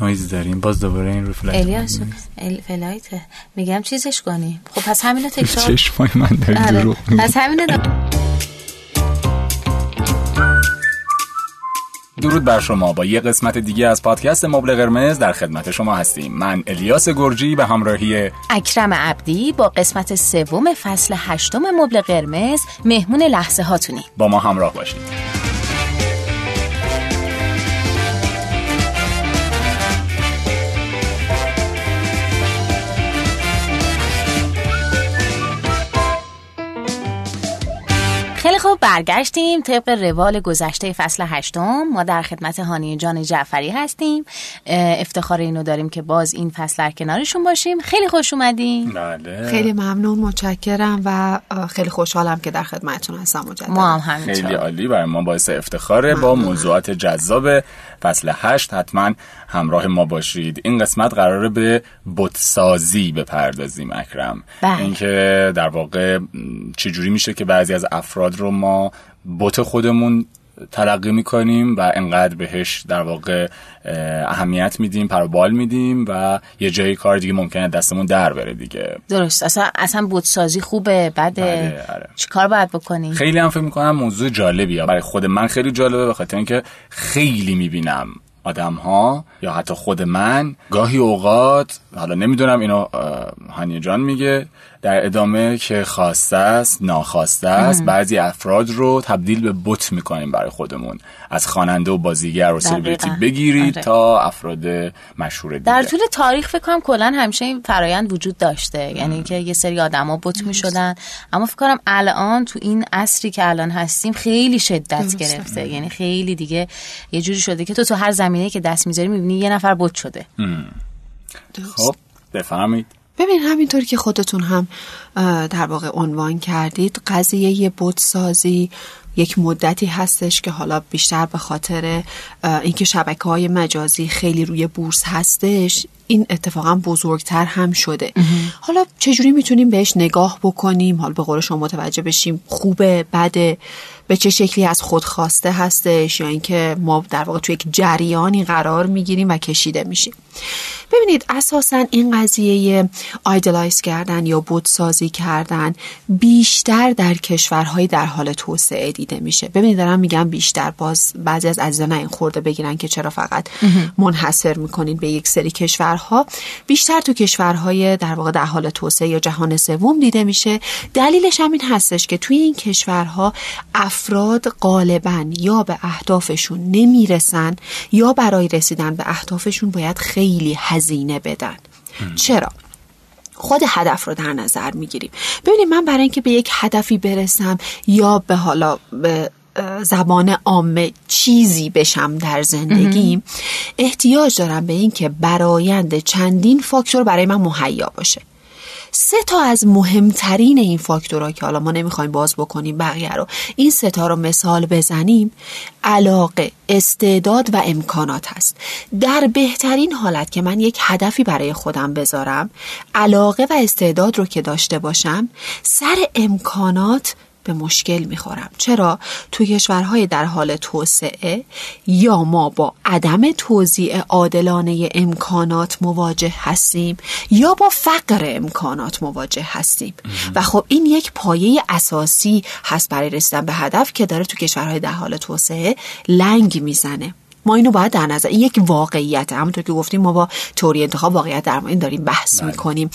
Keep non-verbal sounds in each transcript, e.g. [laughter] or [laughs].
نویز داریم. باز دوباره این رو flight الیاس flight ه میگم چیزش کنی. خب پس همینو تکرار چشمای من داری آره. دروغ پس همینو درود بر شما. با یه قسمت دیگه از پادکست مبل قرمز در خدمت شما هستیم. من الیاس گرجی به همراهی اکرم عبدی با قسمت سوم فصل هشتم مبل قرمز مهمون لحظه هاتونی با ما همراه باشید. خوب برگشتیم طبق روال گذشته فصل هشتم. ما در خدمت هانی جان جعفری هستیم. افتخار اینو داریم که باز این فصل در کنارشون باشیم. خیلی خوش اومدیم بله. خیلی ممنون متشکرم و خیلی خوشحالم که در خدمتتون هستم مجددا ما هم همینطور. خیلی عالی برای ما باعث افتخاره با موضوعات جذاب فصل هشت. حتما همراه ما باشید. این قسمت قراره به بتسازی بپردازیم اکرم. بله. اینکه در واقع چجوری میشه که بعضی از افراد رو ما بت خودمون تلقی می‌کنیم و انقدر بهش در واقع اهمیت میدیم پروبال میدیم و یه جایی کار دیگه ممکنه دستمون در بره دیگه. درست. اصلا اصلا بودسازی خوبه. بده بله، آره. چی کار باید بکنیم؟ خیلی هم فکر می‌کنم موضوع جالبیه. برای خود من خیلی جالبه به خاطر اینکه خیلی می‌بینم. آدم ها یا حتی خود من گاهی اوقات حالا نمی‌دونم اینو هانی جان میگه در ادامه که خواسته است ناخواسته است بعضی افراد رو تبدیل به بت می‌کنیم برای خودمون. از خواننده و بازیگر و سلبریتی بگیرید آره. تا افراد مشهور دیگه. در طول تاریخ فکر کنم کلا همیشه این فرایند وجود داشته. یعنی که یه سری آدما بت می‌شدن. اما فکر کنم الان تو این عصری که الان هستیم خیلی شدت گرفته. یعنی خیلی دیگه یه جوری شده که تو تو هر زمینه که دست می‌ذاری می‌بینی یه نفر بت شده. خب بفهمید ببین همینطور که خودتون هم در واقع عنوان کردید قضیه بودسازی یک مدتی هستش که حالا بیشتر به خاطر اینکه شبکه های مجازی خیلی روی بورس هستش. این اتفاقا بزرگتر هم شده. حالا چجوری می‌تونیم بهش نگاه بکنیم؟ حالا به قول شما متوجه بشیم خوبه بده به چه شکلی از خود خواسته هستش یا اینکه ما در واقع توی یک جریانی قرار می‌گیریم و کشیده میشیم. ببینید اساسا این قضیه آیدلایز کردن یا بودسازی کردن بیشتر در کشورهای در حال توسعه دیده میشه. ببینید دارم میگم بیشتر. باز بعضی از عزیزان این خورده بگیرن که چرا فقط منحصر می‌کنید به یک سری کشورها بیشتر تو کشورهای در واقع در حال توسعه یا جهان سوم دیده میشه. دلیلش هم این هستش که توی این کشورها افراد غالبا یا به اهدافشون نمی‌رسن یا برای رسیدن به اهدافشون باید خیلی هزینه بدن. چرا؟ خود هدف رو در نظر می‌گیریم. ببینید من برای اینکه به یک هدفی برسم یا به حالا به زبان عامه چیزی بشم در زندگیم احتیاج دارم به اینکه برایند چندین فاکتور برای من مهیا باشه. سه تا از مهمترین این فاکتورها که حالا ما نمی‌خوایم باز بکنیم بقیه رو این سه تا رو مثال بزنیم علاقه استعداد و امکانات هست. در بهترین حالت که من یک هدفی برای خودم بذارم علاقه و استعداد رو که داشته باشم سر امکانات به مشکل می‌خورم. چرا؟ تو کشورهای در حال توسعه یا ما با عدم توزیع عادلانه امکانات مواجه هستیم یا با فقر امکانات مواجه هستیم. و خب این یک پایه اساسی هست برای رسیدن به هدف که داره تو کشورهای در حال توسعه لنگ می‌زنه. ما اینو باید در نظر این یک واقعیت همونطور که گفتیم ما با توری انتخاب واقعیت در این داریم بحث بله. می‌کنیم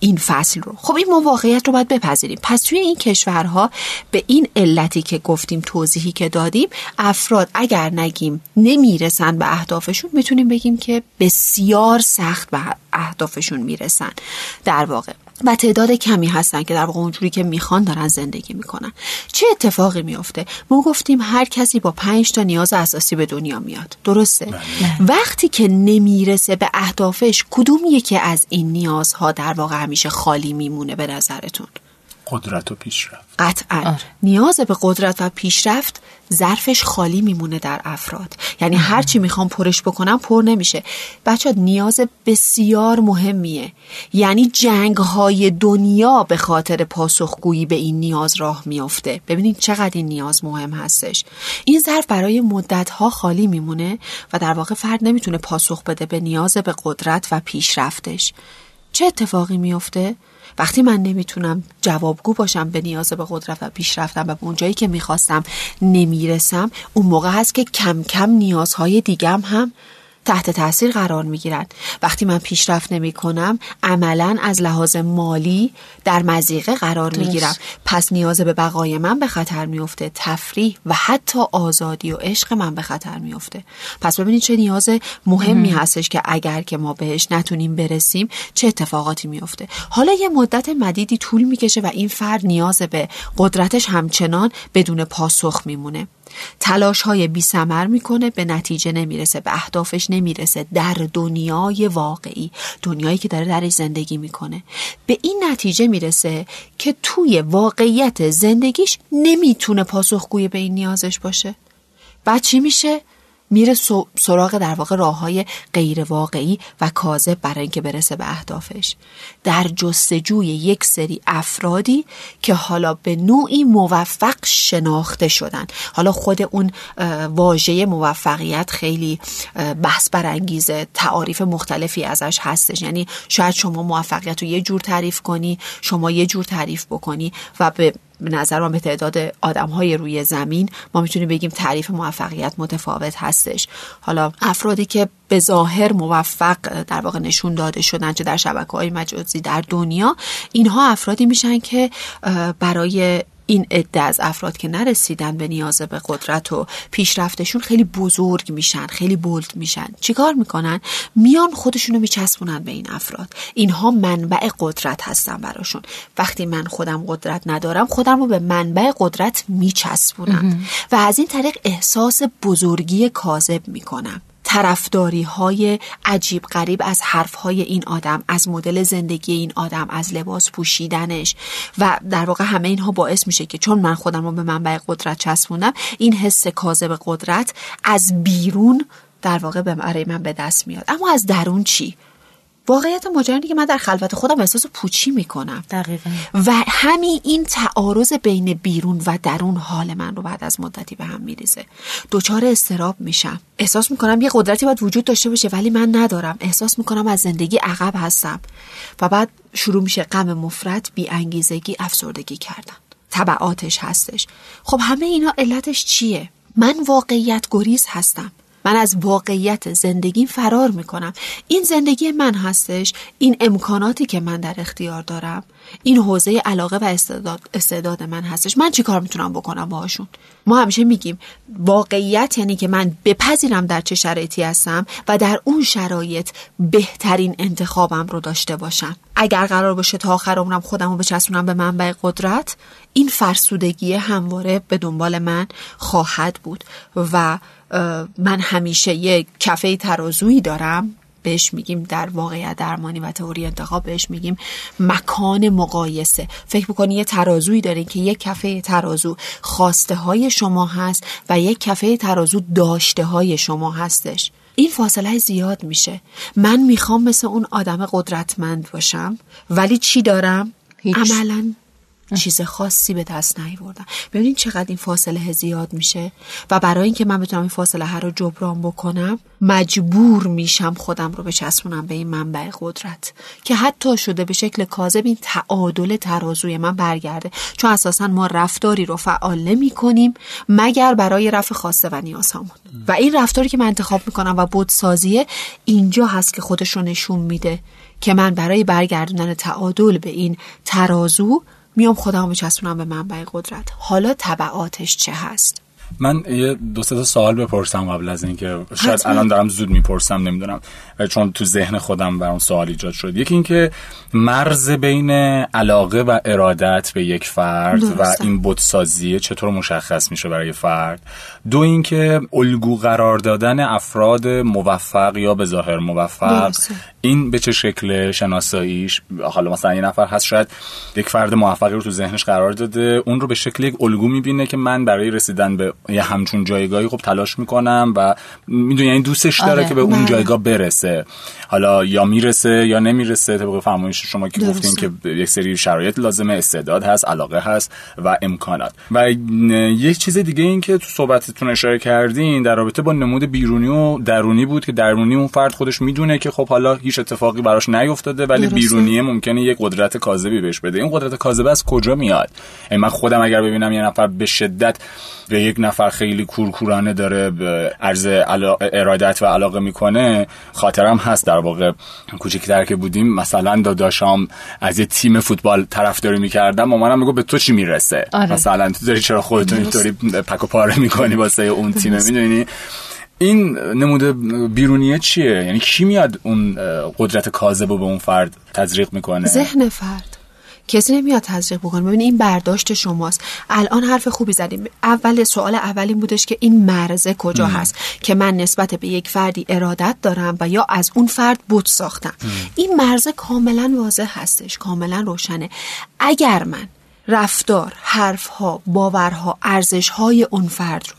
این فصل رو. خب این ما واقعیت رو باید بپذیریم. پس توی این کشورها به این علتی که گفتیم توضیحی که دادیم افراد اگر نگیم نمی‌رسن به اهدافشون می‌تونیم بگیم که بسیار سخت به اهدافشون می‌رسن. در واقع و تعداد کمی هستن که در واقع اونجوری که می‌خوان دارن زندگی می‌کنن. چه اتفاقی میفته ما گفتیم هر کسی با پنج تا نیاز اساسی به دنیا میاد. درسته؟ بله. وقتی که نمی‌رسه به اهدافش کدوم یکی از این نیازها در واقع همیشه خالی میمونه به نظرتون؟ قدرت و پیشرفت. قطعا. آره. نیاز به قدرت و پیشرفت ظرفش خالی میمونه در افراد. یعنی هر چی می‌خوام پرش بکنم پر نمیشه. بچه نیاز بسیار مهمیه. یعنی جنگ های دنیا به خاطر پاسخگویی به این نیاز راه میافته. ببینید چقدر این نیاز مهم هستش. این ظرف برای مدت ها خالی میمونه و در واقع فرد نمی‌تونه پاسخ بده به نیاز به قدرت و پیشرفتش. چه اتفاقی میافته؟ وقتی من نمی‌تونم جوابگو باشم به نیاز به قدرت و پیشرفتم و به اونجایی که می‌خواستم نمی‌رسم اون موقع هست که کم کم نیازهای دیگم هم تحت تاثیر قرار می گیرن. وقتی من پیشرفت نمی کنم عملا از لحاظ مالی در مزیقه قرار می گیرم پس نیاز به بقای من به خطر میفته تفریح و حتی آزادی و عشق من به خطر میفته پس ببینید چه نیاز مهمی هستش که اگر که ما بهش نتونیم برسیم چه اتفاقاتی میفته حالا یه مدت مدیدی طول می‌کشه و این فرد نیاز به قدرتش همچنان بدون پاسخ میمونه. تلاش های بی سمر می‌کنه به نتیجه نمی‌رسه به اهدافش نمی‌رسه در دنیای واقعی دنیایی که داره درش زندگی می‌کنه. به این نتیجه می‌رسه که توی واقعیت زندگیش نمی‌تونه پاسخگوی به این نیازش باشه. بعد چی میشه؟ میره سراغ در واقع راه های غیر واقعی و کاذب برای اینکه برسه به اهدافش. در جستجوی یک سری افرادی که حالا به نوعی موفق شناخته شدن. حالا خود اون واژه موفقیت خیلی بحث برانگیزه تعاریف مختلفی ازش هستش. یعنی شاید شما موفقیت رو یه جور تعریف کنی شما یه جور تعریف بکنی و به به نظر من به تعداد آدم های روی زمین ما می‌تونیم بگیم تعریف موفقیت متفاوت هستش. حالا افرادی که به ظاهر موفق در واقع نشون داده شدن چه در شبکه های مجازی در دنیا اینها افرادی میشن که برای این عده از افراد که نرسیدن به نیاز به قدرت و پیشرفتشون خیلی بزرگ میشن خیلی بولد میشن. چیکار می‌کنن؟ میان خودشونو میچسبونن به این افراد. اینها منبع قدرت هستن براشون. وقتی من خودم قدرت ندارم خودم رو به منبع قدرت میچسبونم. و از این طریق احساس بزرگی کاذب می‌کنم. طرفداری های عجیب غریب از حرف های این آدم از مدل زندگی این آدم از لباس پوشیدنش. و در واقع همه اینها باعث میشه که چون من خودم رو به منبع قدرت چسبوندم این حس کاذب قدرت از بیرون در واقع برای من به دست میاد. اما از درون چی؟ واقعیت ماجرا که من در خلوت خودم احساس پوچی می‌کنم. دقیقا. و همین این تعارض بین بیرون و درون حال من رو بعد از مدتی به هم میریزه. دچار استراب میشم. احساس می‌کنم یه قدرتی باید وجود داشته باشه ولی من ندارم. احساس می‌کنم از زندگی عقب هستم. و بعد شروع میشه غم مفرد بی انگیزگی افسردگی کردن. تبعاتش هستش. خب همه اینا علتش چیه؟ من واقعیت گریز هستم. من از واقعیت زندگی فرار می‌کنم. این زندگی من هستش این امکاناتی که من در اختیار دارم این حوزه علاقه و استعداد, استعداد من هستش. من چی کار می‌تونم بکنم باهاشون؟ ما همیشه میگیم واقعیت یعنی که من بپذیرم در چه شرایطی هستم و در اون شرایط بهترین انتخابم رو داشته باشم. اگر قرار باشه تا آخر عمرم خودم رو بچسبونم به منبع قدرت این فرسودگی همواره به دنبال من خواهد بود و من همیشه یک کفه ترازویی دارم. بهش میگیم در واقعیت درمانی و تئوری انتخاب بهش میگیم مکان مقایسه. فکر بکنی یه ترازویی دارین که یک کفه ترازو خواسته های شما هست و یک کفه ترازو داشته های شما هستش. این فاصله زیاد میشه. من می‌خوام مثل اون آدم قدرتمند باشم ولی چی دارم؟ عملا چیز خاصی به دست نیوردم ببینید چقدر این فاصله زیاد میشه. و برای اینکه من بتونم این فاصله هر رو جبران بکنم مجبور میشم خودم رو بچسبونم به این منبع قدرت. که حتی شده به شکل کاذب این تعادل ترازوی من برگرده. چون اساسا ما رفتاری رو فعال نمی کنیم مگر برای رفع خواسته و نیازهامون. و این رفتاری که من انتخاب می‌کنم و بودسازیه اینجا هست که خودش رو نشون میده که من برای برگردوندن تعادل به این ترازو میام خودم بچسبونم به منبع قدرت. حالا طبعاتش چه هست؟ من یه دو سه تا سوال بپرسم قبل از اینکه شاید الان دارم زود می‌پرسم نمی‌دونم. چون تو ذهن خودم برام سوال ایجاد شد. یکی اینکه مرز بین علاقه و ارادت به یک فرد و این بودسازی چطور مشخص میشه برای فرد؟ دو اینکه الگو قرار دادن افراد موفق یا به ظاهر موفق. این به چه شکل شناساییش؟ حالا مثلا یه نفر هست شاید یک فرد موفقی رو تو ذهنش قرار داده. اون رو به شکل یک الگو می‌بینه که من برای رسیدن به یه همچون جایگاهی خب تلاش می‌کنم و می‌دونی یعنی دوستش داره آره. که به اون بله. جایگاه برسه. حالا یا می‌رسه یا نمی‌رسه طبق فرمایش شما که گفتین که یک سری شرایط لازمه استعداد هست علاقه هست و امکانات. و یک چیز دیگه این که تو صحبتتون اشاره کردین در رابطه با نمود بیرونی و درونی بود که درونی اون فرد خودش می‌دونه که خب حالا هیچ اتفاقی براش نیفتاده ولی بیرونیه ممکنه یک قدرت کاذبی بهش بده. این قدرت کاذبه از کجا میاد؟ من خودم اگر ببینم یه نفر به شدت به یک نفر خیلی کورکورانه داره به عرض ارادت و علاقه می‌کنه خاطرم هست در واقع کوچیک‌تر که بودیم. مثلا داداشام از یه تیم فوتبال طرفداری می‌کردم مامانم میگه به تو چی می‌رسه؟ آره. مثلا تو داری چرا خودتون اینطوری پک و پاره می‌کنی واسه اون تیم می‌دونی؟ این نموده بیرونیه چیه؟ یعنی کی میاد اون قدرت کاذب رو به اون فرد تزریق می‌کنه؟ ذهن فرد. کسی نمیاد تزریق بکنه. ببین این برداشت شماست. الان حرف خوبی زدیم. اول سوال اول این بودش که این مرزه کجا هست؟ که من نسبت به یک فردی ارادت دارم و یا از اون فرد بود ساختم. این مرزه کاملا واضح هستش. کاملا روشنه. اگر من رفتار، حرفها، باورها، ارزشهای اون فرد رو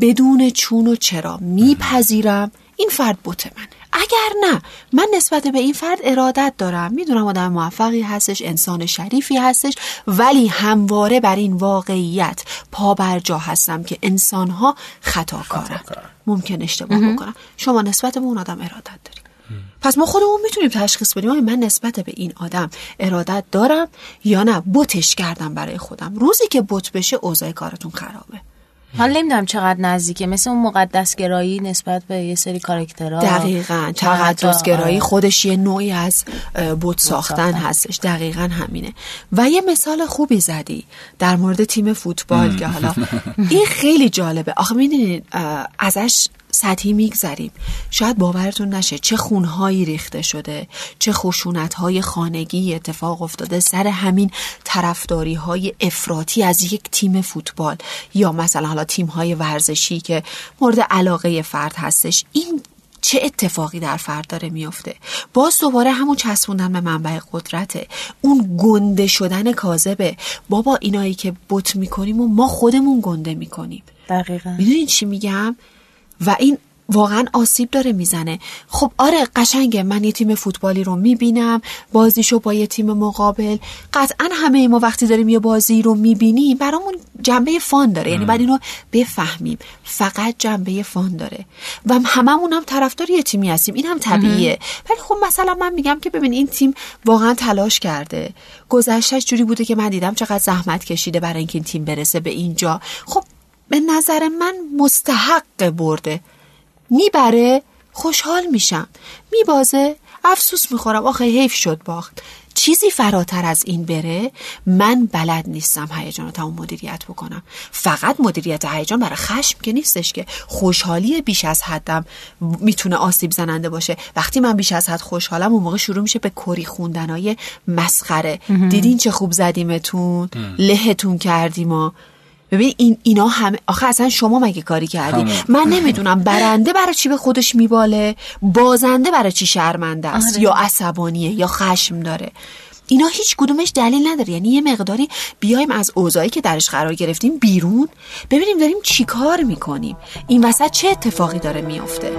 بدون چون و چرا میپذیرم این فرد بوت من اگر نه من نسبت به این فرد ارادت دارم. می‌دونم آدم موفقی هستش انسان شریفی هستش ولی همواره بر این واقعیت پا بر جا هستم که انسانها خطاکارن. ممکن اشتباه بکنم. شما نسبت به اون آدم ارادت دارید. پس ما خودمون می‌تونیم تشخیص بدیم. من نسبت به این آدم ارادت دارم یا نه؟ بوتش کردم برای خودم. روزی که بوت بشه اوضاع کارتون خرابه. حالا نمی‌دونم چقدر نزدیکه. مثل اون مقدس گرایی نسبت به یه سری کاراکترها. دقیقا. تقدس گرایی آره. خودش یه نوعی از بود ساختن هستش. دقیقا همینه. و یه مثال خوبی زدی در مورد تیم فوتبال که حالا [laughs] این خیلی جالبه. آخه می‌دونید ازش سطحی میگذریم. شاید باورتون نشه چه خونهایی ریخته شده چه خشونتهای خانگی اتفاق افتاده سر همین طرفداری های افراطی از یک تیم فوتبال. یا مثلا حالا تیم های ورزشی که مورد علاقه فرد هستش. این چه اتفاقی در فرد داره میفته باز دوباره همون چسبوندن به منبع قدرته. اون گنده شدن کاذبه. بابا اینایی که بت می‌کنیم و ما خودمون گنده می‌کنیم. دقیقا. می‌دونین چی میگم؟ و این واقعا آسیب داره می‌زنه. خب آره قشنگه. من یه تیم فوتبالی رو می‌بینم بازیشو با یه تیم مقابل. قطعا همه ما وقتی داریم یه بازی رو می‌بینیم برامون جنبه فان داره. یعنی بعد اینو بفهمیم. فقط جنبه فان داره. و هممون هم طرفدار یه تیمی هستیم. این هم طبیعیه. ولی خب مثلا من میگم که ببین این تیم واقعا تلاش کرده. گذشتهش جوری بوده که من دیدم چقدر زحمت کشیده برای اینکه این تیم برسه به اینجا. خب به نظر من مستحق برده. می‌بره خوشحال میشم. میبازه افسوس می‌خورم. آخه حیف شد باخت. چیزی فراتر از این بره من بلد نیستم هیجاناتمو مدیریت بکنم. فقط مدیریت هیجان برای خشم که نیستش که. خوشحالی بیش از حدم می‌تونه آسیب زننده باشه. وقتی من بیش از حد خوشحالم اون موقع شروع میشه به کری خوندنای مسخره. دیدین چه خوب زدیمتون؟ لهتون کردیم و ببین این اینا همه آخه اصلا شما مگه کاری کردی؟ من نمی‌دونم برنده برای چی به خودش میباله؟ بازنده برای چی شرمنده است؟ آره. یا عصبانیه یا خشم داره؟ اینا هیچ کدومش دلیل نداره. یعنی یه مقداری بیایم از اوضاعی که درش قرار گرفتیم بیرون ببینیم داریم چی کار می‌کنیم. این وسط چه اتفاقی داره میافته؟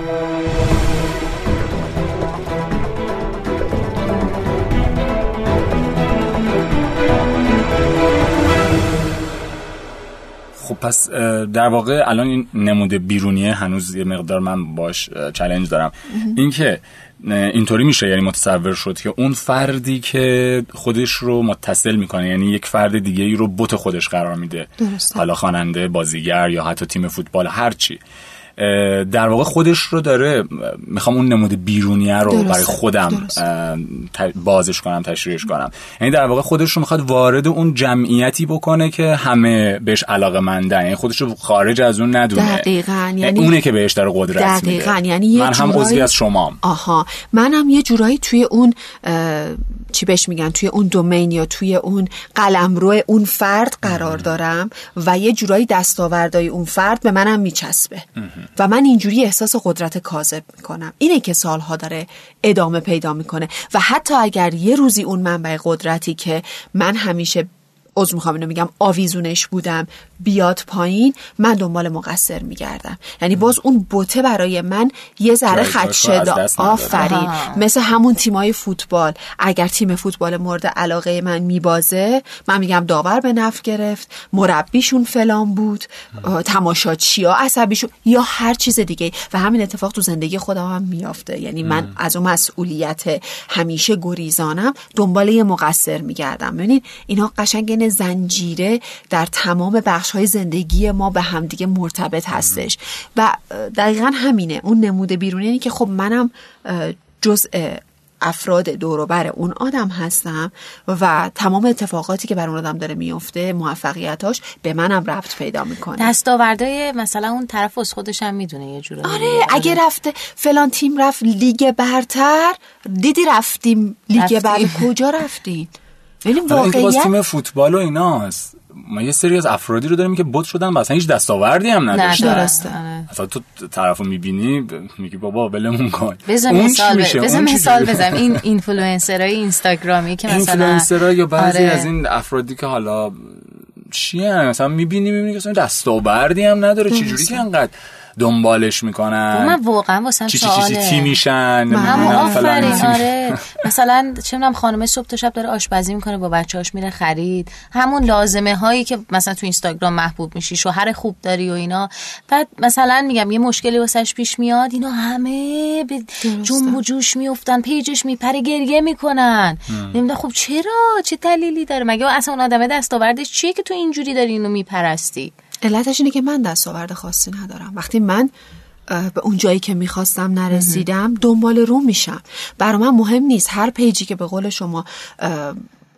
خب پس در واقع الان این نموده بیرونیه هنوز یه مقدار من باش چلنج دارم. اینکه اینطوری میشه یعنی متصور شد که اون فردی که خودش رو متصل می‌کنه یعنی یک فرد دیگه ای رو بوت خودش قرار میده. درسته. حالا خواننده بازیگر یا حتی تیم فوتبال هرچی در واقع خودش رو داره می‌خوام اون نمود بیرونیه رو برای خودم بازش کنم تشریحش کنم. یعنی در واقع خودش رو می‌خواد وارد اون جمعیتی بکنه که همه بهش علاقه مندن. یعنی خودش رو خارج از اون ندونه. دقیقاً یعنی اونه که بهش داره قدرت دقیقاً یعنی من هم عضوی از شما آها. منم یه جورایی توی اون چی بهش میگن؟ توی اون دومین یا توی اون قلمرو اون فرد قرار دارم و یه جورایی دستاوردهای اون فرد به منم میچسبه. و من اینجوری احساس قدرت کاذب می‌کنم. اینه که سالها داره ادامه پیدا می‌کنه. و حتی اگر یه روزی اون منبع قدرتی که من همیشه عذر می‌خوام اینو میگم آویزونش بودم بیاد پایین من دنبال مقصر میگردم. یعنی باز اون بوته برای من یه ذره خدشه آفرین. مثل همون تیمای فوتبال. اگر تیم فوتبال مورد علاقه من میبازه من میگم داور به نفع گرفت مربیشون فلان بود تماشاچیا عصبیشون یا هر چیز دیگه. و همین اتفاق تو زندگی خودم هم میافته. یعنی من از اون مسئولیت همیشه گریزانم دنبال یه مقصر میگردم. ببینید اینا قشنگ زنجیره در تمام بخش های زندگی ما به همدیگه مرتبط هستش. و دقیقا همینه. اون نموده بیرونی که خب منم جزء افراد دوروبر اون آدم هستم و تمام اتفاقاتی که بر اون آدم داره میفته موفقیتاش به منم رفت پیدا می‌کنه. دستاوردهای مثلا اون طرف از خودش هم می‌دونه یه جوره آره اگه رفته فلان تیم رفت لیگ برتر دیدی رفتیم لیگ بر کجا رفتین؟ ولی واقعیت تیم فوتبال و ایناست ما یه سری از افرادی رو داریم که بت شدن اصلا هیچ دستاوردی هم نداشتن. نه درسته اصلا تو طرفو می‌بینی میگی بابا ولمون کن. بزن مثال بزن مثال بزن این [laughs] اینفلوئنسرای اینستاگرامی که مثلا اینفلوئنسرا یا بعضی آره. از این افرادی که حالا چیه مثلا می‌بینی می‌بینی که اصلا دستاوردی هم نداره. چجوری که انقدر دنبالش می‌کنن. من واقعا واسم چی چی چی تی میشن؟ آفرین آره. مثلا چه می‌دونم خانم صبح تا شب داره آشپزی می‌کنه با بچه‌هاش میره خرید. همون لازمه هایی که مثلا تو اینستاگرام محبوب میشی شوهر خوب داری و اینا. بعد مثلا میگم یه مشکلی واسش پیش میاد اینا همه به جنب و جوش میافتن پیجش میپره گریه می‌کنن. نمی‌دونم خب چرا؟ چه دلیلی داره؟ مگه اصلا اون آدم دستاوردش چیه که تو اینجوری داری اینو میپرستی؟ علتش اینه که من دستاورد خاصی ندارم. وقتی من به اون جایی که می‌خواستم نرسیدم دنبال رو میشم. برای من مهم نیست. هر پیجی که به قول شما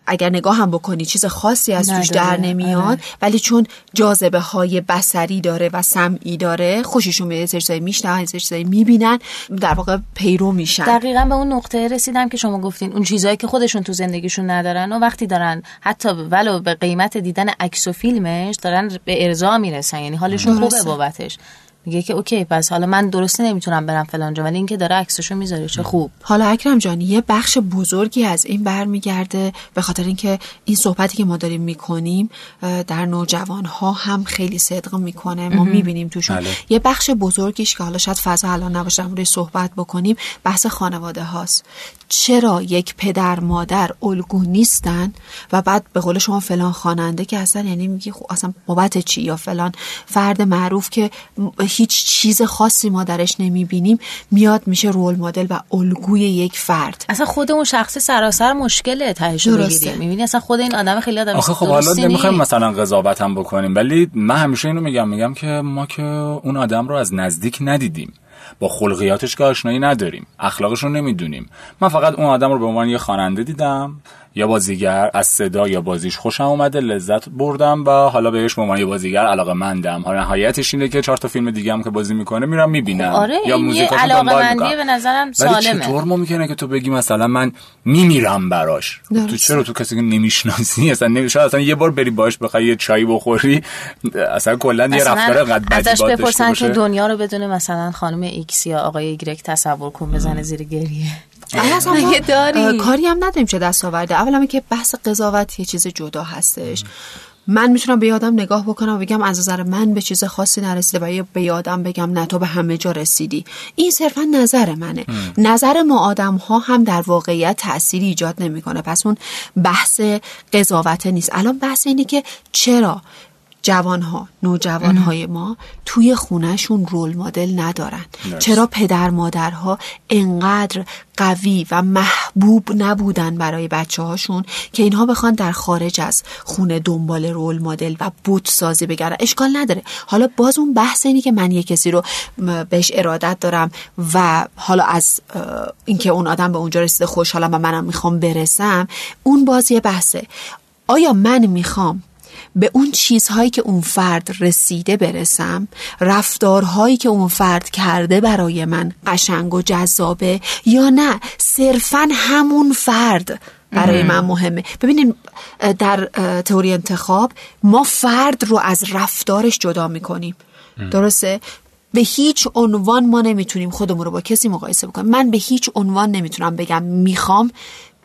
اگر نگاه هم بکنی چیز خاصی از توش در نمیاد آره. ولی چون جاذبه های بسری داره و سمعی داره خوششون میاد چیزایی میشنن چیزایی می‌بینن در واقع پیرو میشن. دقیقا به اون نقطه رسیدم که شما گفتین. اون چیزایی که خودشون تو زندگیشون ندارن و وقتی دارن حتی ولو به قیمت دیدن عکس و فیلمش دارن به ارضا می‌رسن. یعنی حالشون خوبه بابتش. میگه که اوکی پس حالا من درسته نمی‌تونم برم فلان جا ولی اینکه داره عکسشو می‌ذاره چه خوب. حالا اکرم جان یه بخش بزرگی از این برمیگرده به خاطر اینکه این صحبتی که ما داریم می‌کنیم در نوجوان ها هم خیلی صدق می‌کنه. ما می‌بینیم توشون. بله. یه بخش بزرگیش که حالا شاید فضا الان نباشه روی صحبت بکنیم بحث خانواده هاست چرا یک پدر مادر الگو نیستن و بعد به قول شما فلان خواننده که اصلا یعنی میگی خب اصلا بابت چی یا فلان فرد معروف که هیچ چیز خاصی ما درش نمی‌بینیم میاد میشه رول مدل و الگوی یک فرد. اصلا خود اون شخص سراسر مشکله تهش بگیریم. می‌بینی اصلا خود این آدم خیلی آدم آخه خب حالا نمی‌خوایم مثلا قضاوت هم بکنیم ولی من همیشه اینو میگم میگم که ما که اون آدم رو از نزدیک ندیدیم. با خلقیاتش که آشنایی نداریم اخلاقش رو نمی‌دونیم. من فقط اون آدم رو به عنوان یه خواننده دیدم. یا بازیگر از صدا یا بازیش خوشم اومده لذت بردم و حالا بهش به عنوان یه بازیگر علاقه مندم. حالا نهایتش اینه که چهار تا فیلم دیگه هم که بازی می‌کنه میرم می‌بینم. آره یا موزیکاشو علاقه مندی به نظرم سالمه. چطور ممکنه که تو بگی مثلا من میمیرم براش؟ تو چرا تو کسی که نمی‌شناسی اصلا نمیشه اصلا یه بار بری باش بخوای یه چای بخوری اصلا کلا یه رفتار قد ازش بپرسن که دنیا رو بدونه مثلا خانم ایکس یا آقای ایگرک تصور کن بزنه زیر گریه. اصلا داری؟ کاری هم نداریم چه دست آورده اولا که بحث قضاوت یه چیز جدا هستش. من می‌تونم به یادم نگاه بکنم و بگم از نظر من به چیز خاصی نرسیده و یا به یادم بگم نه تو به همه جا رسیدی. این صرفا نظر منه. نظر ما آدم ها هم در واقعیت تأثیری ایجاد نمی‌کنه. پس اون بحث قضاوت نیست. الان بحث اینه که چرا؟ جوانها نوجوانهای ما توی خونهشون رول مدل ندارن. چرا پدر مادرها انقدر قوی و محبوب نبودن برای بچه هاشون که اینها بخوان در خارج از خونه دنبال رول مدل و بود سازی بگردن اشکال نداره. حالا باز اون بحث اینی که من یه کسی رو بهش ارادت دارم و حالا از اینکه اون آدم به اونجا رسیده خوشحالم و منم می‌خوام برسم اون باز یه بحثه. آیا من می‌خوام به اون چیزهایی که اون فرد رسیده برسم رفتارهایی که اون فرد کرده برای من قشنگ و جذابه یا نه صرفا همون فرد برای من مهمه. ببینید در تئوری انتخاب ما فرد رو از رفتارش جدا می‌کنیم. درسته؟ به هیچ عنوان ما نمی‌تونیم خودمون رو با کسی مقایسه بکنیم. من به هیچ عنوان نمی‌تونم بگم می‌خوام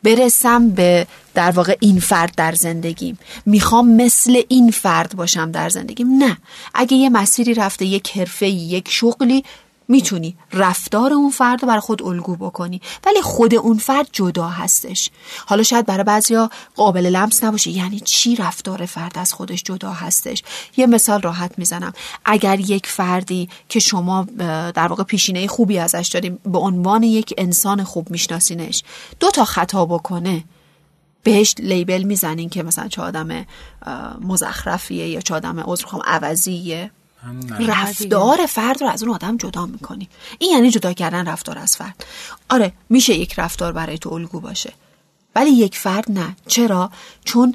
برسم به در واقع این فرد در زندگیم. می‌خوام مثل این فرد باشم در زندگیم. نه. اگه یه مسیری رفته یک حرفه یک شغلی می‌تونی رفتار اون فرد رو برای خود الگو بکنی. ولی خود اون فرد جدا هستش. حالا شاید برای بعضیا قابل لمس نباشه. یعنی چی رفتار فرد از خودش جدا هستش؟ یه مثال راحت می‌زنم. اگر یک فردی که شما در واقع پیشینه خوبی ازش داریم به عنوان یک انسان خوب میشناسینش دو تا خطا بکنه بهش لیبل می‌زنین که مثلا چه آدم مزخرفیه یا چه آدم عذرخوام عوضیه. رفتار فرد رو از اون آدم جدا می‌کنی. این یعنی جدا کردن رفتار از فرد. آره میشه یک رفتار برای تو الگو باشه. ولی یک فرد نه. چرا؟ چون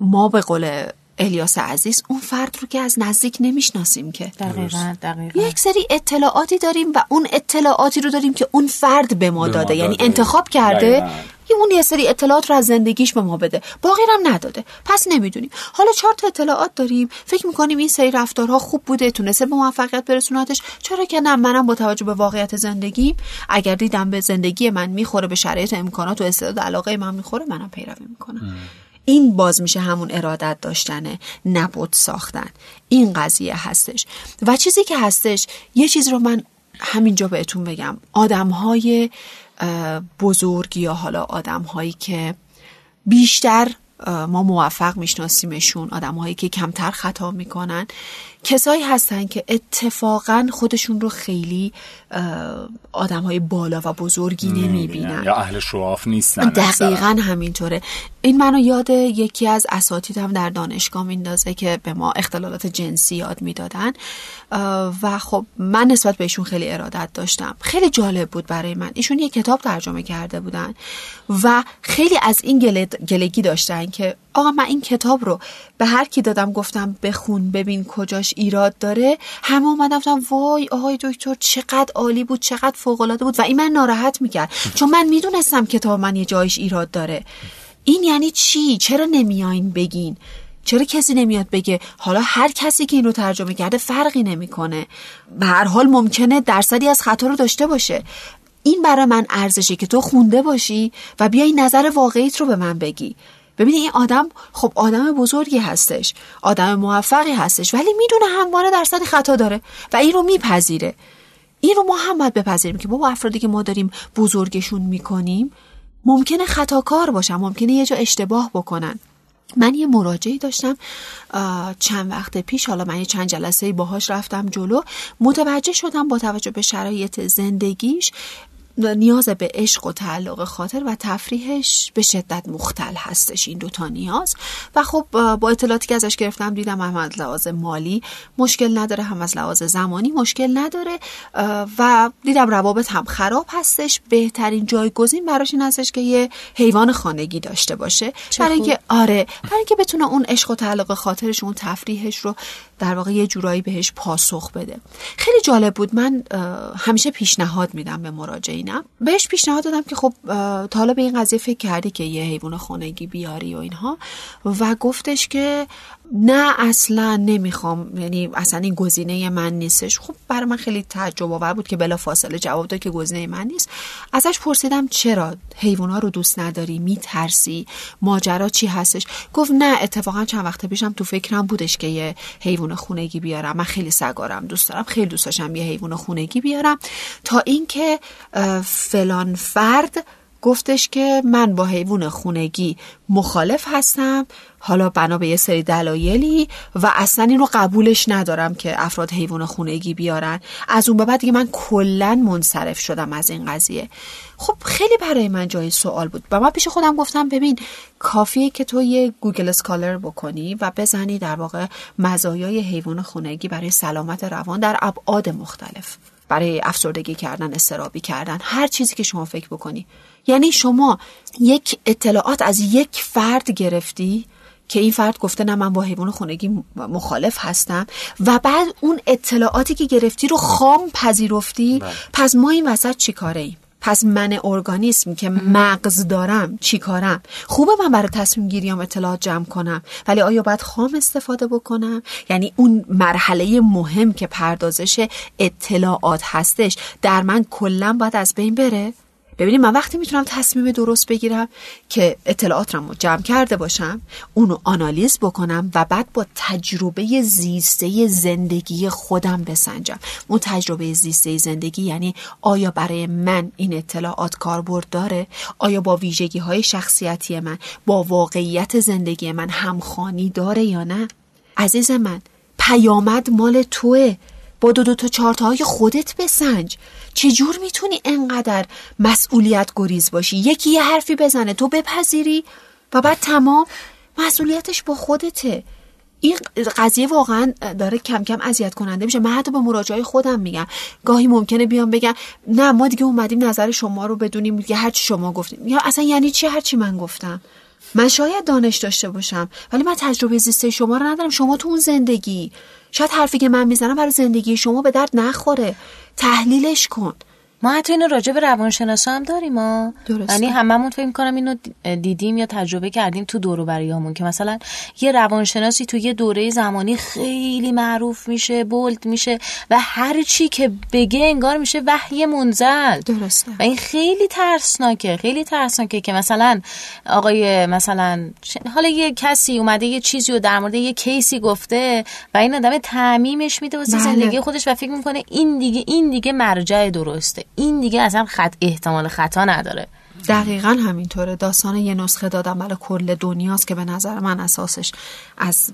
ما به قول الیاس عزیز اون فرد رو که از نزدیک نمی‌شناسیم که. دقیقا, دقیقا. یک سری اطلاعاتی داریم و اون اطلاعاتی رو داریم که اون فرد به ما داده. یعنی انتخاب کرده یه اون یه سری اطلاعات رو از زندگیش به ما بده. باقی هم نداده. پس نمی‌دونیم. حالا چهار تا اطلاعات داریم. فکر می‌کنیم این سری رفتارها خوب بوده تونسته به موفقیت برسوناتش چرا که نه؟ منم با توجه به واقعیت زندگیم اگر دیدم به زندگی من می‌خوره به شرایط امکانات و استعداد علاقه من می‌خوره منم پیروی می‌کنم. این باز میشه همون ارادت داشتنه نبود ساختن. این قضیه هستش. و چیزی که هستش یه چیز رو من همینجا بهتون بگم. آدم های بزرگ یا حالا آدم هایی که بیشتر ما موفق میشناسیمشون آدم هایی که کمتر خطا می‌کنن کسایی هستن که اتفاقا خودشون رو خیلی آدم های بالا و بزرگی نمی‌بینن. یا اهل شواف نیستن دقیقا همینطوره. این منو یاد یکی از اساتیدم در دانشگاه میندازه که به ما اختلالات جنسی یاد می‌دادن. و خب من نسبت بهشون خیلی ارادت داشتم. خیلی جالب بود برای من. ایشون یه کتاب ترجمه کرده بودن و خیلی از این گلگی داشتن که آقا من این کتاب رو به هر کی دادم گفتم بخون ببین کجاش ایراد داره. همه اومدم گفتم وای آقای دکتر چقدر عالی بود چقدر فوق العاده بود. و این من ناراحت می‌کرد. چون من می‌دونستم کتاب من یه جایش ایراد داره. این یعنی چی؟ چرا نمیاین بگین؟ چرا کسی نمیاد بگه حالا هر کسی که این رو ترجمه کرده فرقی نمی‌کنه؟ به هر حال ممکنه درصدی از خطا رو داشته باشه. این برای من ارزشه که تو خونده باشی و بیای نظر واقعیت رو به من بگی. ببینید این آدم خب آدم بزرگی هستش آدم موفقی هستش ولی می‌دونه همواره درصد خطا داره و این رو میپذیره. این رو ما هم باید بپذیریم که با افرادی که ما داریم بزرگشون می‌کنیم ممکنه خطاکار باشن ممکنه یه جا اشتباه بکنن. من یه مراجعی داشتم چند وقت پیش حالا من یه چند جلسه باهاش رفتم جلو متوجه شدم با توجه به شرایط زندگیش نیاز به عشق و تعلق خاطر و تفریحش به شدت مختل هستش این دوتا نیاز. و خب با اطلاعاتی که ازش گرفتم دیدم هم از لحاظ مالی مشکل نداره هم از لحاظ زمانی مشکل نداره و دیدم روابط هم خراب هستش. بهترین جایگزین براش این هستش که یه حیوان خانگی داشته باشه. برای اینکه آره برای اینکه بتونه اون عشق و تعلق خاطرش اون تفریحش رو در واقع یه جورایی بهش پاسخ بده. خیلی جالب بود. من همیشه پیشنهاد میدم به مراجعینم بهش پیشنهاد دادم که خب تا حالا به این قضیه فکر کردی که یه حیوان خانگی بیاری و اینها. و گفتش که نه اصلا نمی‌خوام. یعنی اصلا این گزینه من نیستش. خب برای من خیلی تعجب آور بود که بلا فاصله جواب داد که گزینه من نیست. ازش پرسیدم چرا حیونا رو دوست نداری؟ میترسی؟ ماجرا چی هستش؟ گفت نه اتفاقا چند وقت پیشم تو فکرم بودش که یه حیوان خونگی بیارم. من خیلی سگارم دوست دارم خیلی دوست داشتم یه حیوان خونگی بیارم. تا اینکه فلان فرد گفتش که من با حیوان خونگی مخالف هستم. حالا بنا به یه سری دلایلی و اصلا این رو قبولش ندارم که افراد حیوان خونگی بیارن. از اون به بعد دیگه من کلا منصرف شدم از این قضیه. خب خیلی برای من جای سوال بود. و من پیش خودم گفتم ببین کافیه که تو یه Google Scholar بکنی و بزنی در واقع مزایای حیوان خونگی برای سلامت روان در ابعاد مختلف. برای افسردگی کردن اضطرابی کردن هر چیزی که شما فکر بکنی. یعنی شما یک اطلاعات از یک فرد گرفتی که این فرد گفته نه من با حیوان خونگی مخالف هستم و بعد اون اطلاعاتی که گرفتی رو خام پذیرفتی. بله. پس ما این وسط چی کاره ایم پس من ارگانیسم که مغز دارم. چی کارم؟ خوبه من برای تصمیم گیریام اطلاعات جمع کنم. ولی آیا باید خام استفاده بکنم؟ یعنی اون مرحله مهم که پردازش اطلاعات هستش در من کلا باید از بین بره؟ ببینید من وقتی می‌تونم تصمیم درست بگیرم که اطلاعات رو جمع کرده باشم اونو آنالیز بکنم و بعد با تجربه زیسته زندگی خودم بسنجم. اون تجربه زیسته زندگی یعنی آیا برای من این اطلاعات کاربرد داره؟ آیا با ویژگی های شخصیتی من با واقعیت زندگی من همخانی داره یا نه؟ عزیز من پیامد مال توه. با دو دو تا خودت بسنج. چجور می‌تونی انقدر مسئولیت گریز باشی؟ یکی یه حرفی بزنه تو بپذیری و بعد تمام مسئولیتش با خودته. این قضیه واقعا داره کم کم اذیت کننده میشه. من حتی به مراجعه خودم میگم. گاهی ممکنه بیام بگم نه ما دیگه اومدیم نظر شما رو بدونیم دیگه هرچی شما گفتیم یا اصلا یعنی چی؟ هرچی من گفتم. من شاید دانش داشته باشم ولی من تجربه زیسته شما رو ندارم. شما تو اون زندگی. شاید حرفی که من می‌زنم برای زندگی شما به درد نخوره. تحلیلش کن. ما حتی اینو راجع به روانشناسا هم داریم ما یعنی هممون فکر کنم اینو دیدیم یا تجربه کردیم تو دورو بریامون که مثلا یه روانشناسی تو یه دوره زمانی خیلی معروف میشه بولد میشه و هر چی که بگه انگار میشه وحی منزل. درسته. و این خیلی ترسناکه خیلی ترسناکه که مثلا آقای مثلا حالا یه کسی اومده یه چیزی رو در مورد یه کیسی گفته و این آدم تعمیمش میده واسه بله. زندگی خودش و فکر می‌کنه این دیگه این دیگه مرجع درسته. این دیگه اصلا خط احتمال خطا نداره. دقیقا همینطوره. داستان یه نسخه دادم برای کل دنیاست که به نظر من اساسش از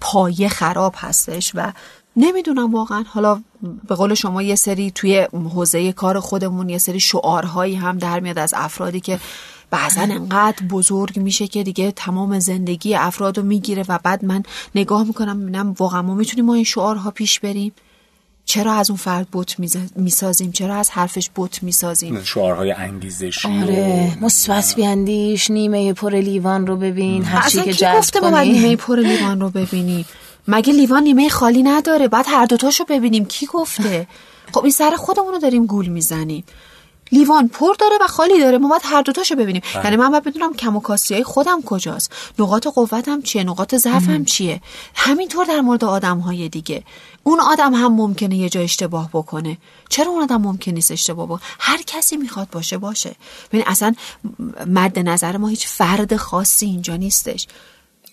پایه خراب هستش و نمی‌دونم واقعا. حالا به قول شما یه سری توی حوزه کار خودمون یه سری شعارهایی هم در میاد از افرادی که بعضا انقدر بزرگ میشه که دیگه تمام زندگی افراد رو می‌گیره و بعد من نگاه می‌کنم می‌بینم واقعا ما می‌تونیم ما این شعارها پیش بریم؟ چرا از اون فرد بوت می‌سازیم؟ چرا از حرفش بوت می‌سازیم؟ شعارهای انگیزشی آره مثبت بیاندیش نیمه پر لیوان رو ببین هر چی که جذب گفته ما نیمه پر لیوان رو ببینیم؟ مگه لیوان نیمه خالی نداره؟ بعد هر دوتاشو ببینیم. کی گفته؟ خب این سر خودمون رو داریم گول می‌زنیم. لیوان پر داره و خالی داره. ما باید هر دوتاشو ببینیم. بله. یعنی من باید بدونم کم و های خودم کجاست. نقاط قوتم چیه؟ نقاط ضعفم چیه؟ همینطور در مورد آدم های دیگه. اون آدم هم ممکنه یه جا اشتباه بکنه. چرا اون آدم ممکن نیست اشتباه بکنه؟ هر کسی می‌خواد باشه باشه. ببین اصلا مد نظر ما هیچ فرد خاصی اینجا نیستش.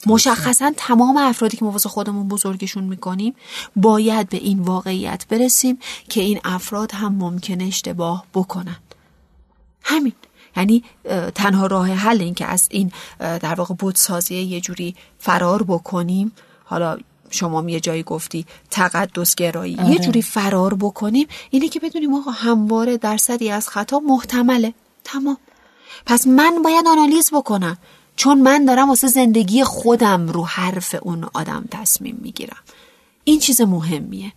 مشخصا تمام افرادی که ما واسه خودمون بزرگشون می‌کنیم باید به این واقعیت برسیم که این افراد هم ممکنه اشتباه بکنن. همین. یعنی تنها راه حل این که از این در واقع بودسازی یه جوری فرار بکنیم حالا شما یه جایی گفتی تقدس گرایی. یه آره. جوری فرار بکنیم اینه که بدونیم آقا همواره درصدی از خطا محتمله. تمام. پس من باید آنالیز بکنم. چون من دارم واسه زندگی خودم رو حرف اون آدم تصمیم می‌گیرم. این چیز مهمیه.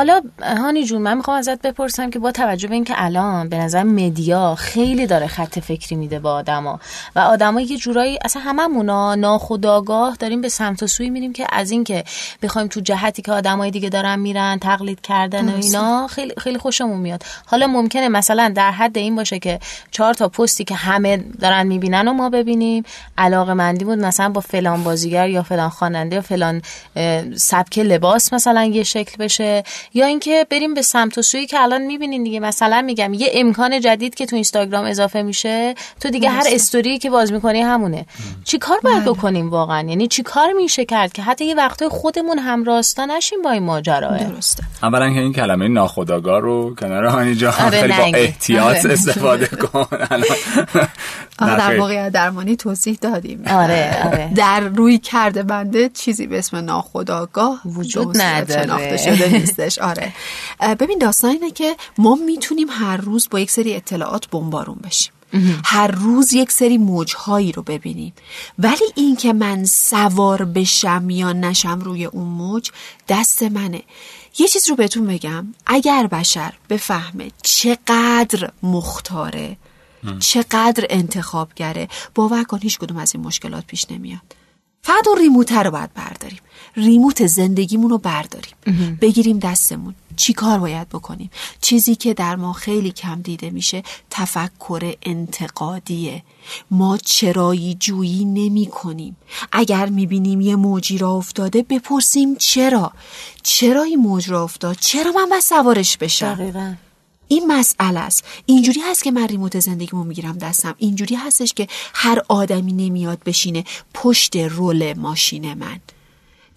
حالا هانی جون من می‌خوام ازت بپرسم که با توجه به اینکه الان به نظر مدیا خیلی داره خط فکری میده با آدما و آدما یه جورایی اصلا هممونا ناخودآگاه داریم به سمت و سوی میریم که از اینکه بخوایم تو جهتی که آدمای دیگه دارن میرن تقلید کردن و اینا خیلی خیلی خوشمون میاد. حالا ممکنه مثلا در حد این باشه که چهار تا پستی که همه دارن می‌بینن و ما ببینیم. علاقه مندی بود مثلا با فلان بازیگر یا فلان خواننده یا فلان سبک لباس مثلا یه شکل بشه. یا اینکه بریم به سمت و سویی که الان می‌بینین دیگه. مثلا میگم یه امکان جدید که تو اینستاگرام اضافه میشه تو دیگه هر استوری که باز می‌کنی همونه. چی کار باید بله. بکنیم واقعا؟ یعنی چی کار میشه کرد که حتی یه وقتای خودمون هم راستا نشیم با این ماجرا درسته. اولا که این کلمه ناخودآگاه رو کنار هانی جان آره با احتیاط آره. استفاده [laughs] کن. در واقع درمانی توضیح دادیم. آره آره. در روی کرده بنده چیزی به اسم ناخودآگاه وجود نداره. شده [laughs] نیستش آره. ببین داستان اینه که ما می‌تونیم هر روز با یک سری اطلاعات بمبارون بشیم. هر روز یک سری موجهایی رو ببینیم. ولی این که من سوار بشم یا نشم روی اون موج دست منه. یه چیز رو بهتون بگم. اگر بشر بفهمه چقدر مختاره چقدر انتخابگره باور کن هیچ کدوم از این مشکلات پیش نمیاد. فقط اون ریموتر رو باید برداریم. ریموت زندگیمون رو برداریم. بگیریم دستمون. چی کار باید بکنیم؟ چیزی که در ما خیلی کم دیده میشه تفکر انتقادیه. ما چرایی جویی نمی کنیم. اگر می‌بینیم یه موجی را افتاده بپرسیم چرا؟ چرا این موج را افتاد؟ چرا من باید سوارش بشم؟ این مسئله است. اینجوری هست که من ریموت زندگیمو می‌گیرم دستم. اینجوری هستش که هر آدمی نمیاد بشینه پشت رول ماشین من.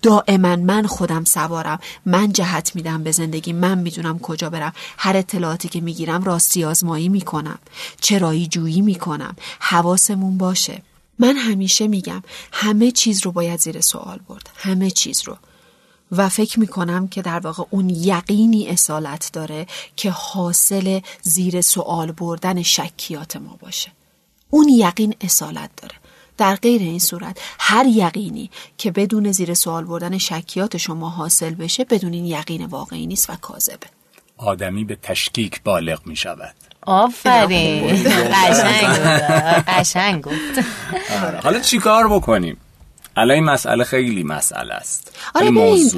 دائما من خودم سوارم. من جهت میدم به زندگی. من می‌دونم کجا برم. هر اطلاعاتی که می‌گیرم راستی آزمایی می‌کنم. چرایی جویی می‌کنم. حواسمون باشه. من همیشه میگم همه چیز رو باید زیر سوال برد. همه چیز رو. و فکر می‌کنم که در واقع اون یقینی اصالت داره که حاصل زیر سوال بردن شکیات ما باشه. اون یقین اصالت داره. در غیر این صورت. هر یقینی که بدون زیر سوال بردن شکیات شما حاصل بشه بدون این یقین واقعی نیست و کاذبه. آدمی به تشکیک بالغ می شود. آفرین. [laughs] قشنگ قشنگ گفت آره. حالا چیکار بکنیم؟ الان این مسئله خیلی مسئله است. آره ببین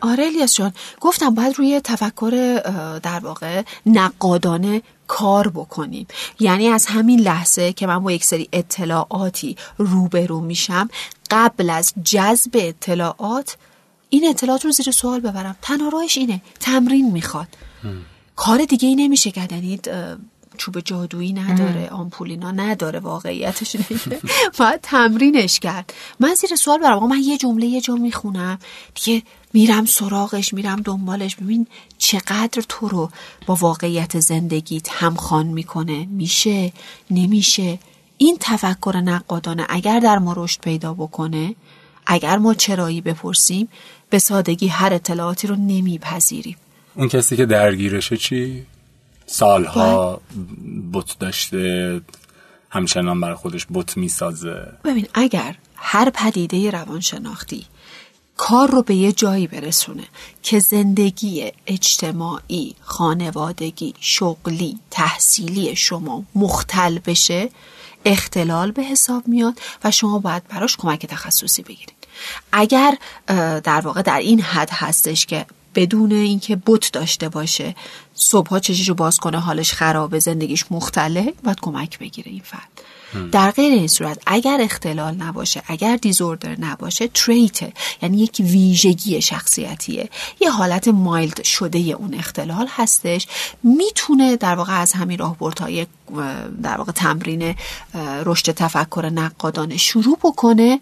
آره الیاس جان گفتم باید روی تفکر در واقع نقادانه کار بکنیم. یعنی از همین لحظه که من با یک سری اطلاعاتی روبرو میشم قبل از جذب اطلاعات این اطلاعات رو زیر سوال ببرم. تنها راهش اینه تمرین می‌خواد. کار دیگه ای نمیشه کرد. یعنی چوب جادویی نداره آمپولینا نداره واقعیتش نمیشه [laughs] باید تمرینش کرد. من زیر سوال برم. من یه جمله یه جا می‌خونم. دیگه میرم سراغش میرم دنبالش. ببین چقدر تو رو با واقعیت زندگیت همخوان می‌کنه. میشه؟ نمیشه؟ این تفکر نقادانه اگر در ما رشد پیدا بکنه اگر ما چرایی بپرسیم به سادگی هر اطلاعاتی رو نمیپذیریم. اون کسی که درگیرشه چی؟ سالها بت داشته همچنان برای خودش بت می‌سازه. ببین اگر هر پدیده روانشناختی کار رو به یه جایی برسونه که زندگی اجتماعی، خانوادگی، شغلی، تحصیلی شما مختل بشه اختلال به حساب میاد و شما باید براش کمک تخصصی بگیرید. اگر در واقع در این حد هستش که بدون اینکه بوت داشته باشه صبحها چشیشو باز کنه حالش خرابه زندگیش مختله باید کمک بگیره این فرد. در غیر این صورت اگر اختلال نباشه اگر دیزوردر نباشه تریته یعنی یک ویژگی شخصیتیه. یه حالت مایلد شده اون اختلال هستش. می‌تونه در واقع از همین راهبردهای در واقع تمرین رشد تفکر نقادانه شروع بکنه.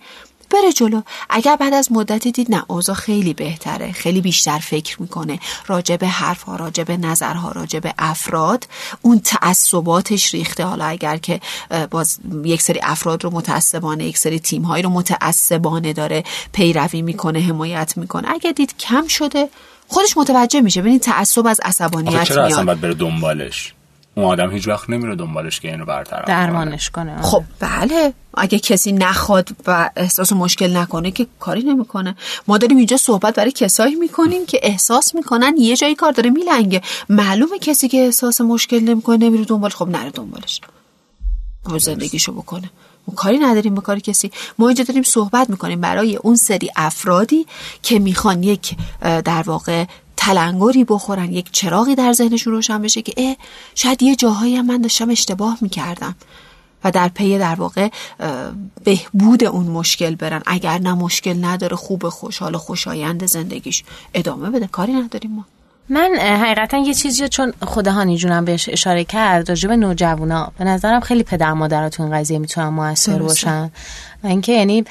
بره جلو. اگر بعد از مدتی دید نه اوضاع خیلی بهتره. خیلی بیشتر فکر می‌کنه. راجع به حرفها راجع به نظرها راجع به افراد اون تعصباتش ریخته. حالا اگر که باز یک سری افراد رو متعصبانه یک سری تیم رو متعصبانه داره پیروی می‌کنه حمایت می‌کنه. اگر دید کم شده خودش متوجه میشه. ببینید تعصب از عصبانیت چرا اصلا باید بره دنبالش؟ اون آدم هیچ وقت نمیره دنبالش که اینو برطرف درمانش کنه. خب بله. اگه کسی نخواد و احساس مشکل نکنه که کاری نمی‌کنه. ما داریم اینجا صحبت برای کسایی می‌کنیم که احساس می‌کنن یه جایی کار داره میلنگه. معلومه کسی که احساس مشکل نمی‌کنه نمیره دنبالش خب نره دنبالش. و زندگیشو بکنه. ما کاری نداریم به کاری کسی. ما اینجا داریم صحبت می‌کنیم برای اون سری افرادی که می‌خوان یک در واقع تلنگری بخورن یک چراغی در ذهنشون روشن بشه که اه شاید یه جاهایی هم من داشتم اشتباه می‌کردم. و در پی در واقع بهبود اون مشکل برن. اگر نه مشکل نداره خوب خوشحال و خوشایند زندگیش ادامه بده. کاری نداریم ما. من حقیقتا یه چیزی چون خود هانی جونم بهش اشاره کرد راجب نوجوانا به نظرم خیلی پدر مادراتون قضیه می‌تونن موثر باشن. اینکه یعنی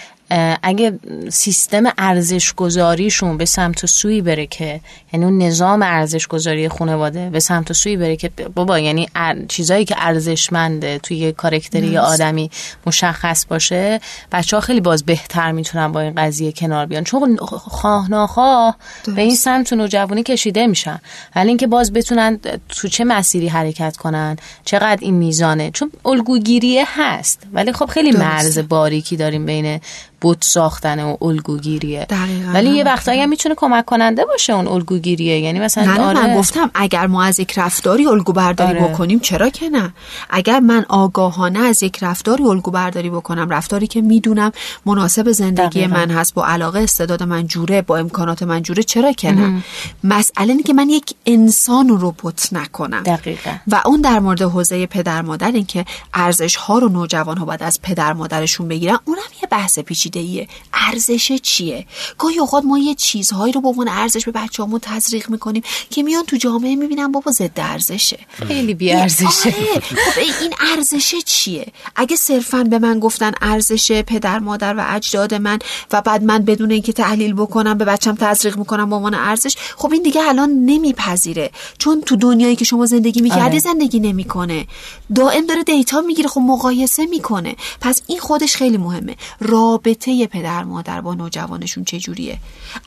اگه سیستم ارزش گذاریشون به سمت و سوی بره که یعنی اون نظام ارزش گذاری خانواده به سمت و سوی بره که بابا یعنی چیزایی که ارزشمنده توی کارکتری آدمی مشخص باشه بچه ها خیلی باز بهتر می‌تونن با این قضیه کنار بیان. چون خواه ناخواه به این سمت نوجوانی کشیده میشن. ولی اینکه باز بتونن تو چه مسیری حرکت کنن چقدر این میزانه؟ چون الگوگیریه هست. ولی خب خیلی مرز باریکی داریم بین بوت ساختن و الگوگیریه. ولی یه وقتایی هم می‌تونه کمک کننده باشه اون الگوگیریه یعنی مثلا نه آره من گفتم اگر ما از یک رفتاری الگو برداری آره. بکنیم چرا که نه؟ اگر من آگاهانه از یک رفتاری الگو برداری بکنم رفتاری که می‌دونم مناسب زندگی من هست با علاقه استعداد من جوره با امکانات من جوره چرا که نه؟ مسئله اینه که من یک انسان رو بوت نکنم. دقیقا. و اون در مورد حوزه پدر مادر این که ارزش ها رو نوجوان ها باید از پدر مادرشون بگیرن اونم یه بحث پیچیده پیچیده ارزش چیه؟ گاهی اوقات ما یه چیزهایی رو به عنوان ارزش به بچه‌هامون تزریق می‌کنیم که میان تو جامعه می‌بینن بابا ضد ارزشه. خیلی بی ارزشه. آره. خب این ارزش چیه؟ اگه صرفا به من گفتن ارزش پدر مادر و اجداد من و بعد من بدون اینکه تحلیل بکنم به بچم تزریق می‌کنم به عنوان ارزش خب این دیگه الان نمیپذیره. چون تو دنیایی که شما زندگی می‌کردی آره. زندگی نمی‌کنه. دائم داره دیتا می‌گیره خب مقایسه می‌کنه. پس این خودش خیلی مهمه. رابطه رابطه پدر مادر با نوجوانشون چجوریه؟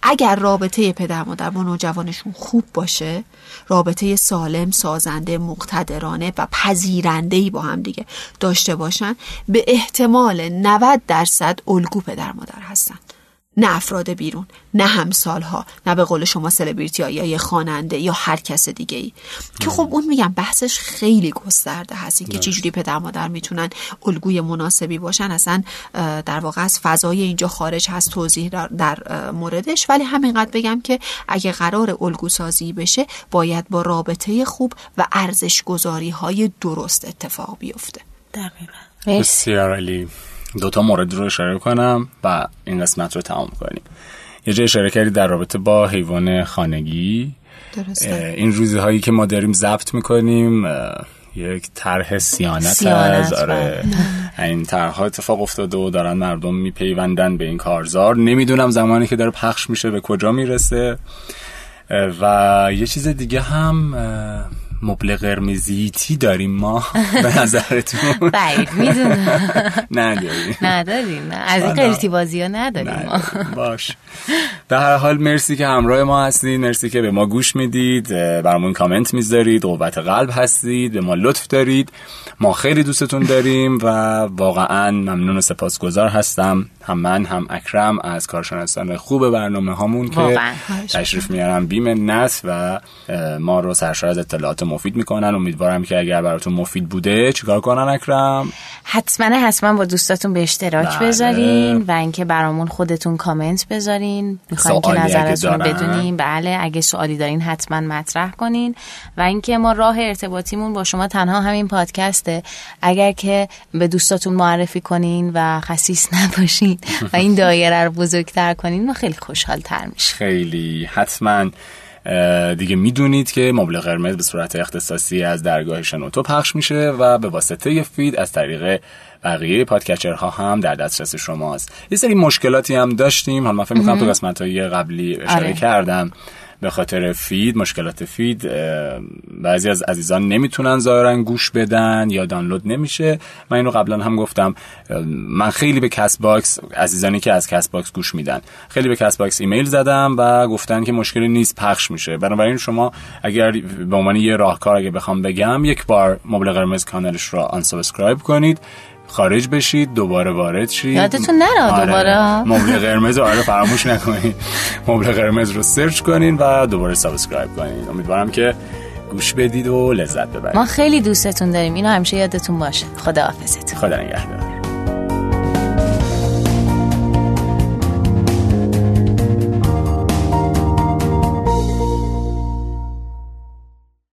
اگر رابطه پدر مادر با نوجوانشون خوب باشه رابطه سالم سازنده مقتدرانه و پذیرنده با هم دیگه داشته باشن به احتمال 90 درصد الگو پدر مادر هستن. نه افراد بیرون نه همسالها نه به قول شما سلبریتی یا یه خواننده یا هر کس دیگه ای که خب اون میگم بحثش خیلی گسترده هست. این که چجوری پدر مادر می‌تونن الگوی مناسبی باشن اصلا در واقع از فضای اینجا خارج هست توضیح در موردش. ولی همینقدر بگم که اگه قرار الگو سازی بشه باید با رابطه خوب و ارزش گذاری های درست اتفاق بیفته. دقیقا. بسیار علی دوتا مورد رو اشاره کنم و این قسمت رو تمام کنیم. یه جای اشاره کردی در رابطه با حیوان خانگی. درسته. این روزی هایی که ما داریم ضبط می‌کنیم یک طرح سیانت, از آره. این طرح اتفاق افتاده و دارن مردم میپیوندن به این کارزار. نمی‌دونم زمانی که داره پخش میشه به کجا می‌رسه. و یه چیز دیگه هم مبل قرمزیتی داریم ما؟ [laughs] به نظرتون؟ بعید می‌دونم. [laughs] نداریم. نداریم از این قرتی بازی ها نداریم باش. به هر حال مرسی که همراه ما هستید. مرسی که به ما گوش می‌دید. برامون کامنت می‌ذارید. قوت قلب هستید. به ما لطف دارید. ما خیلی دوستتون داریم و واقعا ممنون و سپاسگزار هستم. هم من هم اکرم از کارشناسان خوب برنامه هامون که تشریف میارم بیم نس و ما رو سرشار از اطلاعات مفید می‌کنن. امیدوارم که اگر براتون مفید بوده چیکار کنن اکرم؟ حتما حتما با دوستاتون به اشتراک بله. بذارین و اینکه برامون خودتون کامنت بذارین. می‌خوایم که نظرتون بدونیم بله اگه سوالی دارین حتما مطرح کنین. و اینکه ما راه ارتباطیمون با شما تنها همین پادکسته. اگر که به دوستاتون معرفی کنین و خصیص نباشین و این [laughs] دایره رو بزرگتر کنین ما خیلی خوشحال تر میشه خیلی حتما. دیگه می‌دونید که مبل قرمز به صورت اختصاصی از درگاه شنوتو پخش میشه و به واسطه feed از طریق بقیه podcatcher ها هم در دسترس شماست. یه سری مشکلاتی هم داشتیم. حالا من فکر می‌کنم تو قسمت های قبلی اشاره آره. کردم. به خاطر feed مشکلات feed بعضی از عزیزان نمی‌تونن ظاهرا گوش بدن یا دانلود نمیشه. من اینو قبلا هم گفتم. من خیلی به Castbox عزیزانی که از Castbox گوش میدن خیلی به Castbox ایمیل زدم و گفتن که مشکلی نیست پخش میشه. بنابراین شما اگر به عنوان یه راهکار اگه بخوام بگم یک بار مبل قرمز کانالش رو unsubscribe کنید. خارج بشید دوباره وارد شید. یادتون نره آره. دوباره. مبل [laughs] قرمز آره فراموش نکنید مبل قرمز رو سرچ کنین و دوباره subscribe کنین. امیدوارم که گوش بدید و لذت ببرید. ما خیلی دوستتون داریم. اینو همیشه یادتون باشه. خدا حافظتون خدا نگهدار.